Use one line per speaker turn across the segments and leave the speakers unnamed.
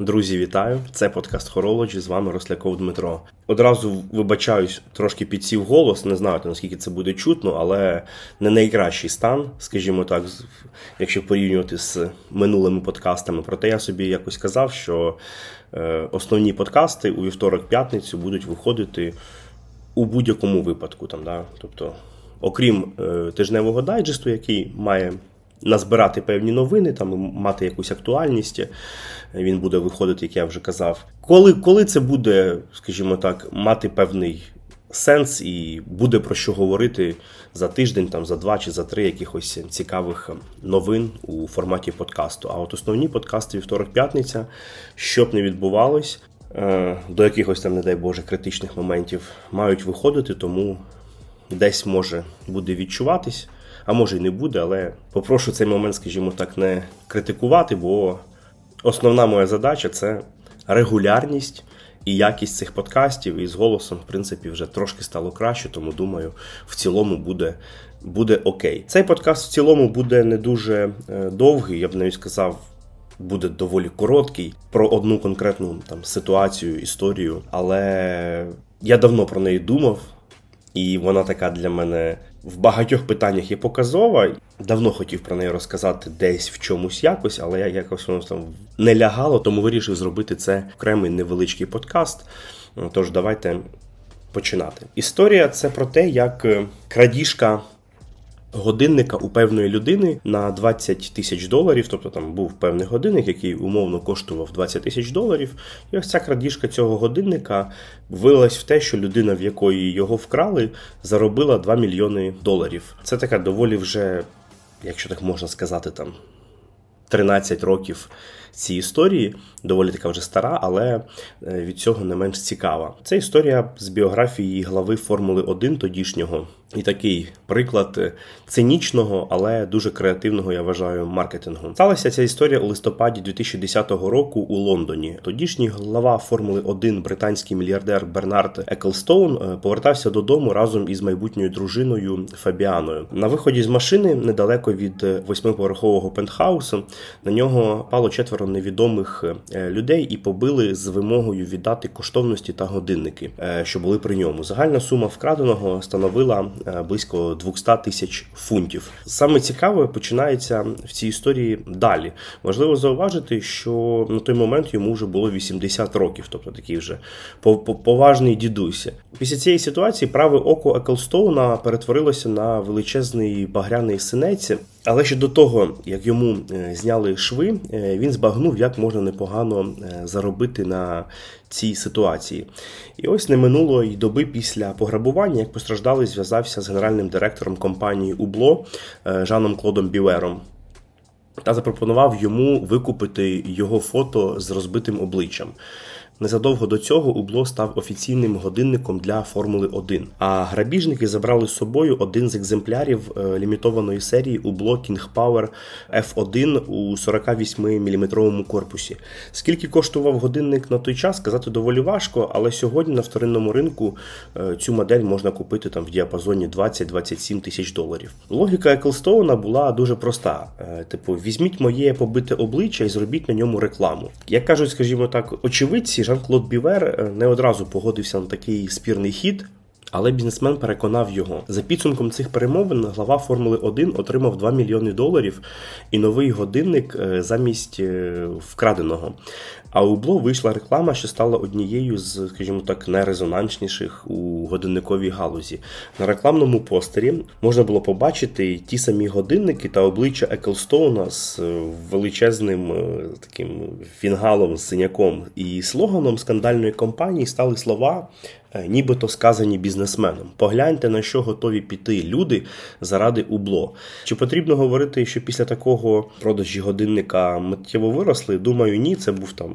Друзі, вітаю! Це подкаст Хорологі. З вами Росляков Дмитро. Одразу вибачаюсь, трошки підсів голос. Не знаю наскільки це буде чутно, але не найкращий стан, скажімо так, якщо порівнювати з минулими подкастами. Проте я собі якось казав, що е, основні подкасти у вівторок-п'ятницю будуть виходити у будь-якому випадку. Там, да? Тобто, окрім е, тижневого дайджесту, який має назбирати певні новини, там мати якусь актуальність. Він буде виходити, як я вже казав. Коли коли це буде, скажімо так, мати певний сенс і буде про що говорити за тиждень, там за два чи за три якихось цікавих новин у форматі подкасту. А от основні подкасти вівторок-п'ятниця, щоб не відбувалось, е, до якихось там, не дай Боже, критичних моментів мають виходити, тому десь може буде відчуватись а може й не буде, але попрошу цей момент, скажімо так, не критикувати, бо основна моя задача це регулярність і якість цих подкастів. І з голосом, в принципі, вже трошки стало краще, тому думаю, в цілому буде. Буде окей. Цей подкаст в цілому буде не дуже е, довгий, я б навіть сказав, буде доволі короткий про одну конкретну там ситуацію, історію. Але я давно про неї думав, і вона така для мене в багатьох питаннях є показова. Давно хотів про неї розказати десь в чомусь якось, але я якось воно там не лягало, тому вирішив зробити це окремий невеличкий подкаст. Тож, давайте починати. Історія це про те, як е, крадіжка годинника у певної людини на 20 тисяч доларів. Тобто там був певний годинник, який умовно коштував 20 тисяч доларів. І ось ця крадіжка цього годинника вилилась в те, що людина, в якої його вкрали, заробила 2 мільйони доларів. Це така доволі вже, якщо так можна сказати, там 13 років цій історії, доволі така вже стара, але е, від цього не менш цікава. Це історія з біографії глави Формули 1 тодішнього. І такий приклад е, цинічного, але дуже креативного, я вважаю, маркетингу. Сталася ця історія у листопаді 2010 року у Лондоні. Тодішній глава Формули 1 британський мільярдер Бернард Еклстоун е, повертався додому разом із майбутньою дружиною Фабіаною. На виході з машини недалеко від восьмиповерхового пентхаусу на нього пало четверо четверо невідомих е, людей і побили з вимогою віддати коштовності та годинники, е, що були при ньому. Загальна сума вкраденого становила е, близько 200 тисяч фунтів. Саме цікаве починається в цій історії далі. Важливо зауважити, що на той момент йому вже було 80 років, тобто такий вже поважний дідусь. Після цієї ситуації праве око Еклстоуна перетворилося на величезний багряний синець. Але ще до того, як йому е, зняли шви, е, він збагнув, як можна непогано е, заробити на цій ситуації. І ось не минуло й доби після пограбування, як постраждалий зв'язався з генеральним директором компанії Убло Жаном Клодом Бівером. Та запропонував йому викупити його фото з розбитим обличчям. Незадовго до цього Убло став офіційним годинником для Формули 1. А грабіжники забрали з собою один з екземплярів е, лімітованої серії Убло King Power F1 у 48-мм корпусі. Скільки коштував годинник на той час, сказати доволі важко, але сьогодні на вторинному ринку е, цю модель можна купити там в діапазоні 20-27 тисяч доларів. Логіка Еклстоуна була дуже проста: е, типу, візьміть моє побите обличчя і зробіть на ньому рекламу. Як кажуть, скажімо так, очевидці. Жан-Клод Бівер е, не одразу погодився на такий спірний хід. Але бізнесмен переконав його. За підсумком цих перемовин глава Формули 1 отримав 2 мільйони доларів і новий годинник е, замість е, вкраденого. А у Бло вийшла реклама, що стала однією з, скажімо так, найрезонансніших у годинниковій галузі. На рекламному постері можна було побачити ті самі годинники та обличчя Еклстоуна з е, величезним е, таким фінгалом синяком. І слоганом скандальної компанії стали слова. Е, нібито сказані бізнесменом. Погляньте, на що готові піти люди заради убло. Чи потрібно говорити, що після такого продажі годинника миттєво виросли? Думаю, ні, це був там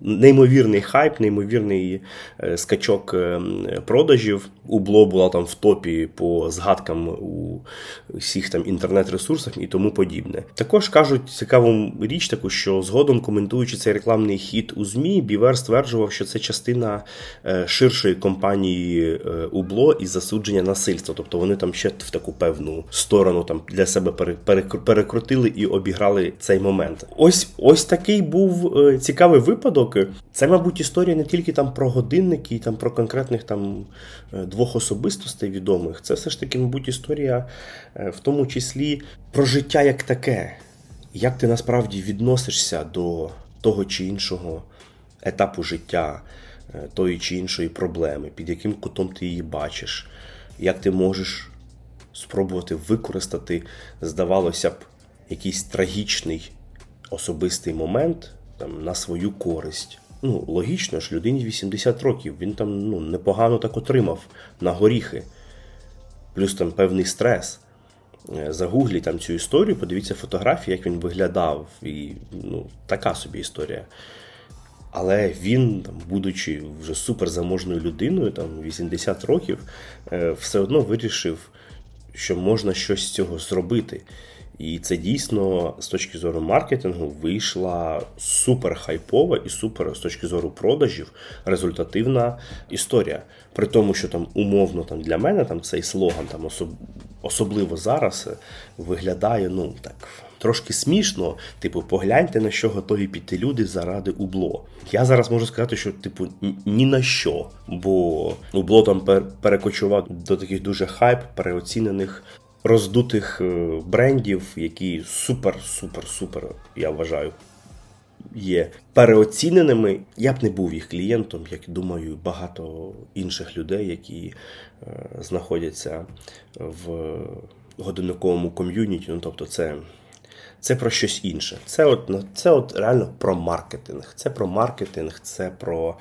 неймовірний хайп, неймовірний е, скачок е, продажів. Убло була там в топі по згадкам у всіх там інтернет-ресурсах і тому подібне. Також кажуть цікаву річ, таку що згодом коментуючи цей рекламний хід у ЗМІ, Бівер стверджував, що це частина е, ширшої компанії Убло і засудження насильства. Тобто вони там ще в таку певну сторону там для себе перекрутили і обіграли цей момент. Ось ось такий був цікавий випадок. Це, мабуть, історія не тільки там про годинники, і там про конкретних там двох особистостей відомих. Це все ж таки, мабуть, історія в тому числі про життя як таке. Як ти насправді відносишся до того чи іншого етапу життя, е, тої чи іншої проблеми, під яким кутом ти її бачиш, як ти можеш спробувати використати, здавалося б, якийсь трагічний особистий момент там, на свою користь. Ну, логічно ж, людині 80 років, він там ну, непогано так отримав на горіхи, плюс там певний стрес. Е, загугліть там цю історію, подивіться фотографії, як він виглядав. І ну, така собі історія. Але він, там, будучи вже суперзаможною людиною, там 80 років, е, все одно вирішив, що можна щось з цього зробити. І це дійсно з точки зору маркетингу вийшла супер хайпова і супер з точки зору продажів результативна історія. При тому, що там умовно там для мене там цей слоган там особ... особливо зараз виглядає ну так трошки смішно. Типу, погляньте на що готові піти люди заради убло. Я зараз можу сказати, що типу ні на що, бо убло там перекочував до таких дуже хайп переоцінених роздутих е, брендів, які супер-супер-супер, я вважаю, є переоціненими. Я б не був їх клієнтом, як думаю, багато інших людей, які е, знаходяться в годинниковому ком'юніті. Ну, тобто, це. Це про щось інше. Це от це от реально про маркетинг. Це про маркетинг, це про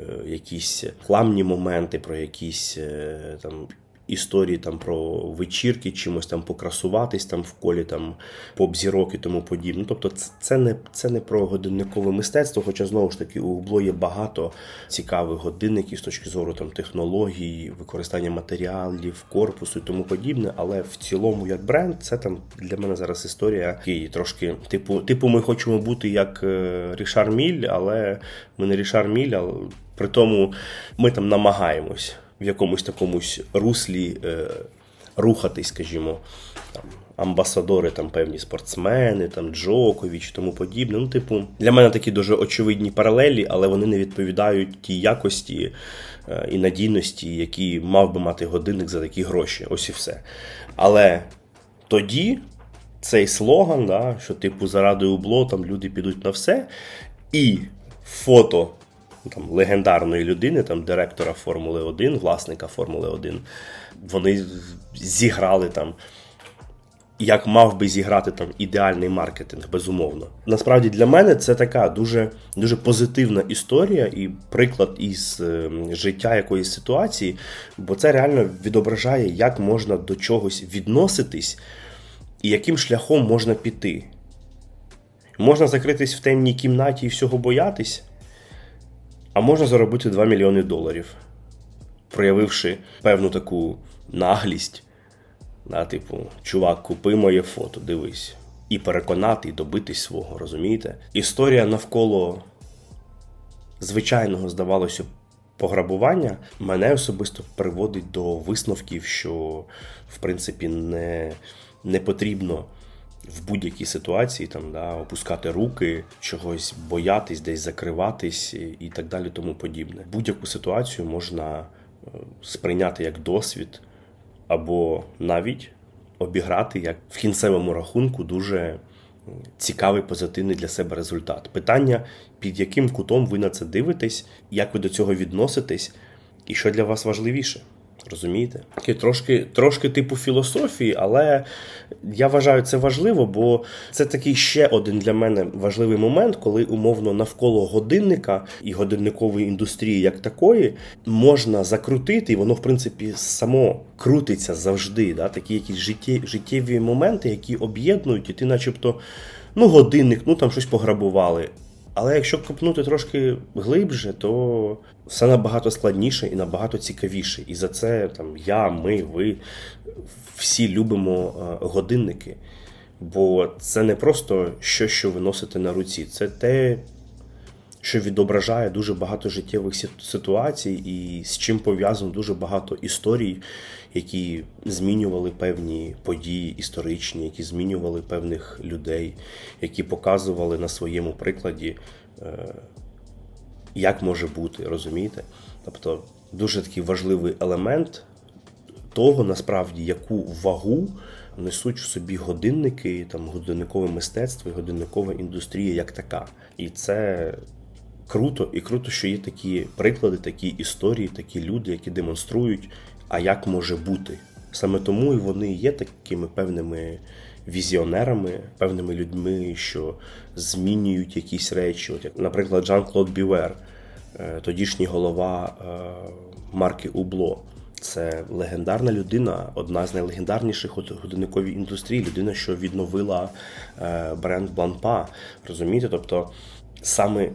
е, якісь рекламні моменти, про якісь е, там історії там про вечірки, чимось там покрасуватись там в колі там поп-зірок і тому подібне. Тобто, це не це не про годинникове мистецтво, хоча знову ж таки у Губло є багато цікавих годинників з точки зору там технологій, використання матеріалів, корпусу і тому подібне. Але в цілому, як бренд, це там для мене зараз історія і трошки, типу, типу, ми хочемо бути як е, Рішар Міль, але ми не Рішар Міль, але при тому ми там намагаємось в якомусь такомусь руслі е, рухатись, скажімо, там. Амбасадори, там певні спортсмени, там Джоковіч і тому подібне. Ну, типу, для мене такі дуже очевидні паралелі, але вони не відповідають тій якості е, і надійності, які мав би мати годинник за такі гроші. Ось і все. Але тоді цей слоган, да, що, типу, заради убло там люди підуть на все, і фото там легендарної людини, там директора Формули 1, власника Формули 1, вони зіграли там. Як мав би зіграти там ідеальний маркетинг, безумовно. Насправді для мене це така дуже дуже позитивна історія і приклад із е, життя якоїсь ситуації, бо це реально відображає, як можна до чогось відноситись і яким шляхом можна піти. Можна закритись в темній кімнаті і всього боятись, а можна заробити 2 мільйони доларів, проявивши певну таку наглість. Да, Типу, чувак, купи моє фото, дивись. І переконати, і добитись свого, розумієте? Історія навколо звичайного, здавалося, пограбування мене особисто приводить до висновків, що в принципі не, не потрібно в будь-якій ситуації там да, опускати руки, чогось боятись, десь закриватись і так далі, тому подібне. Будь-яку ситуацію можна е, сприйняти як досвід, або навіть обіграти як в кінцевому рахунку дуже цікавий позитивний для себе результат. Питання, під яким кутом ви на це дивитесь, як ви до цього відноситесь, і що для вас важливіше. Розумієте? Трошки трошки типу філософії, але я вважаю це важливо, бо це такий ще один для мене важливий момент, коли умовно навколо годинника і годинникової індустрії як такої можна закрутити, і воно, в принципі, само крутиться завжди. Да? Такі якісь життєві, життєві моменти, які об'єднують, і ти, начебто, ну, годинник, ну там щось пограбували. Але якщо копнути трошки глибше, то все набагато складніше і набагато цікавіше. І за це там я, ми, ви всі любимо е, годинники. Бо це не просто що, що ви носите на руці, це те, що відображає дуже багато життєвих ситуацій, і з чим пов'язано дуже багато історій, які змінювали певні події історичні, які змінювали певних людей, які показували на своєму прикладі, е, як може бути, розумієте? Тобто дуже такий важливий елемент того, насправді, яку вагу несуть в собі годинники, там годинникове мистецтво годинникова індустрія як така. І це круто, і круто, що є такі приклади, такі історії, такі люди, які демонструють, а як може бути. Саме тому і вони є такими певними візіонерами, певними людьми, що змінюють якісь речі. От як, наприклад, Жан-Клод Бівер, е, тодішній голова е, марки Убло. Це легендарна людина, одна з найлегендарніших у годинниковій індустрії, людина, що відновила е, бренд Бланпа. Розумієте? Тобто саме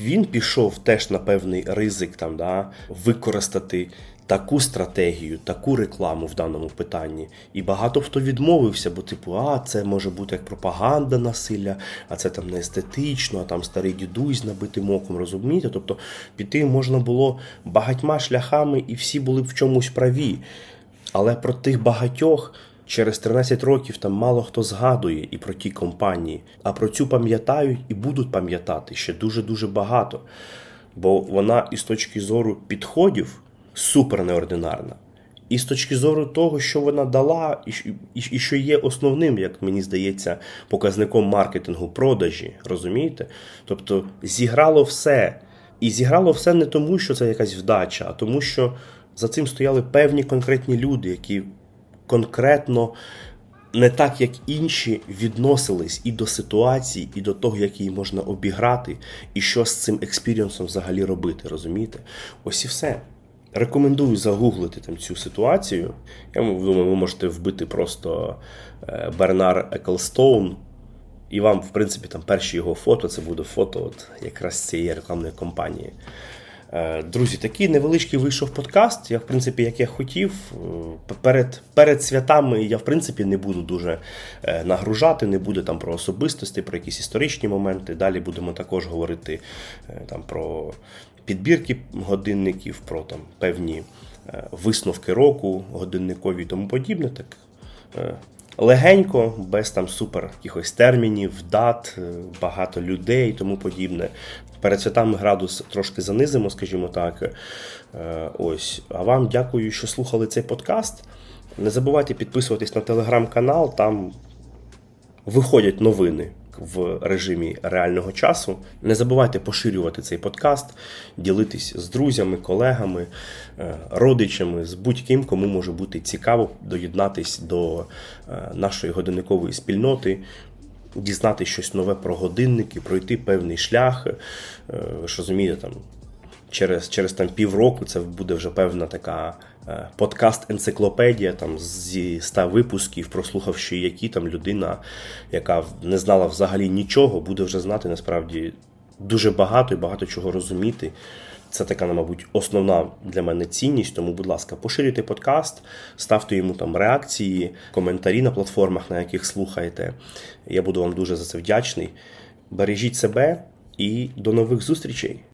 він пішов теж на певний ризик там, да, використати таку стратегію, таку рекламу в даному питанні. І багато хто відмовився, бо, типу, а це може бути як пропаганда насилля, а це там не естетично, а там старий дідусь набитим оком, розумієте? Тобто піти можна було багатьма шляхами, і всі були в чомусь праві. Але про тих багатьох. Через 13 років там мало хто згадує і про ті компанії, а про цю пам'ятають і будуть пам'ятати ще дуже-дуже багато. Бо вона із точки зору підходів супер неординарна. І з точки зору того, що вона дала, і що є основним, як мені здається, показником маркетингу продажі, розумієте? Тобто зіграло все. І зіграло все не тому, що це якась вдача, а тому, що за цим стояли певні конкретні люди, які конкретно не так, як інші, відносились і до ситуації, і до того, як її можна обіграти, і що з цим експірієнсом взагалі робити. Розумієте? Ось і все. Рекомендую загуглити там цю ситуацію. Я думаю, ви можете вбити просто е, Бернард Еклстоун, і вам, в принципі, там перші його фото це буде фото от якраз цієї рекламної кампанії. Е, друзі, такий невеличкий вийшов подкаст. Я, в принципі, як я хотів. Е, перед перед святами я, в принципі, не буду дуже е, нагружати, не буде там про особистості, про якісь історичні моменти. Далі будемо також говорити там про підбірки годинників, про там певні висновки року, годинникові і тому подібне. Так легенько, без там супер якихось термінів, дат, багато людей і тому подібне. Перед святами градус трошки занизимо, скажімо так. Е, ось. А вам дякую, що слухали цей подкаст. Не забувайте підписуватись на телеграм-канал, там виходять новини в режимі реального часу. Не забувайте поширювати цей подкаст, ділитись з друзями, колегами, е, родичами, з будь-ким, кому може бути цікаво доєднатись до е, нашої годинникової спільноти дізнати щось нове про годинники, пройти певний шлях. Е, ви ж розумієте, там через через там півроку це буде вже певна така е, подкаст-енциклопедія там зі 100 випусків, прослухавши, які там людина, яка не знала взагалі нічого, буде вже знати насправді дуже багато і багато чого розуміти. Це така, мабуть, основна для мене цінність. Тому, будь ласка, поширюйте подкаст, ставте йому там реакції, коментарі на платформах, на яких слухаєте. Я буду вам дуже за це вдячний. Бережіть себе і до нових зустрічей!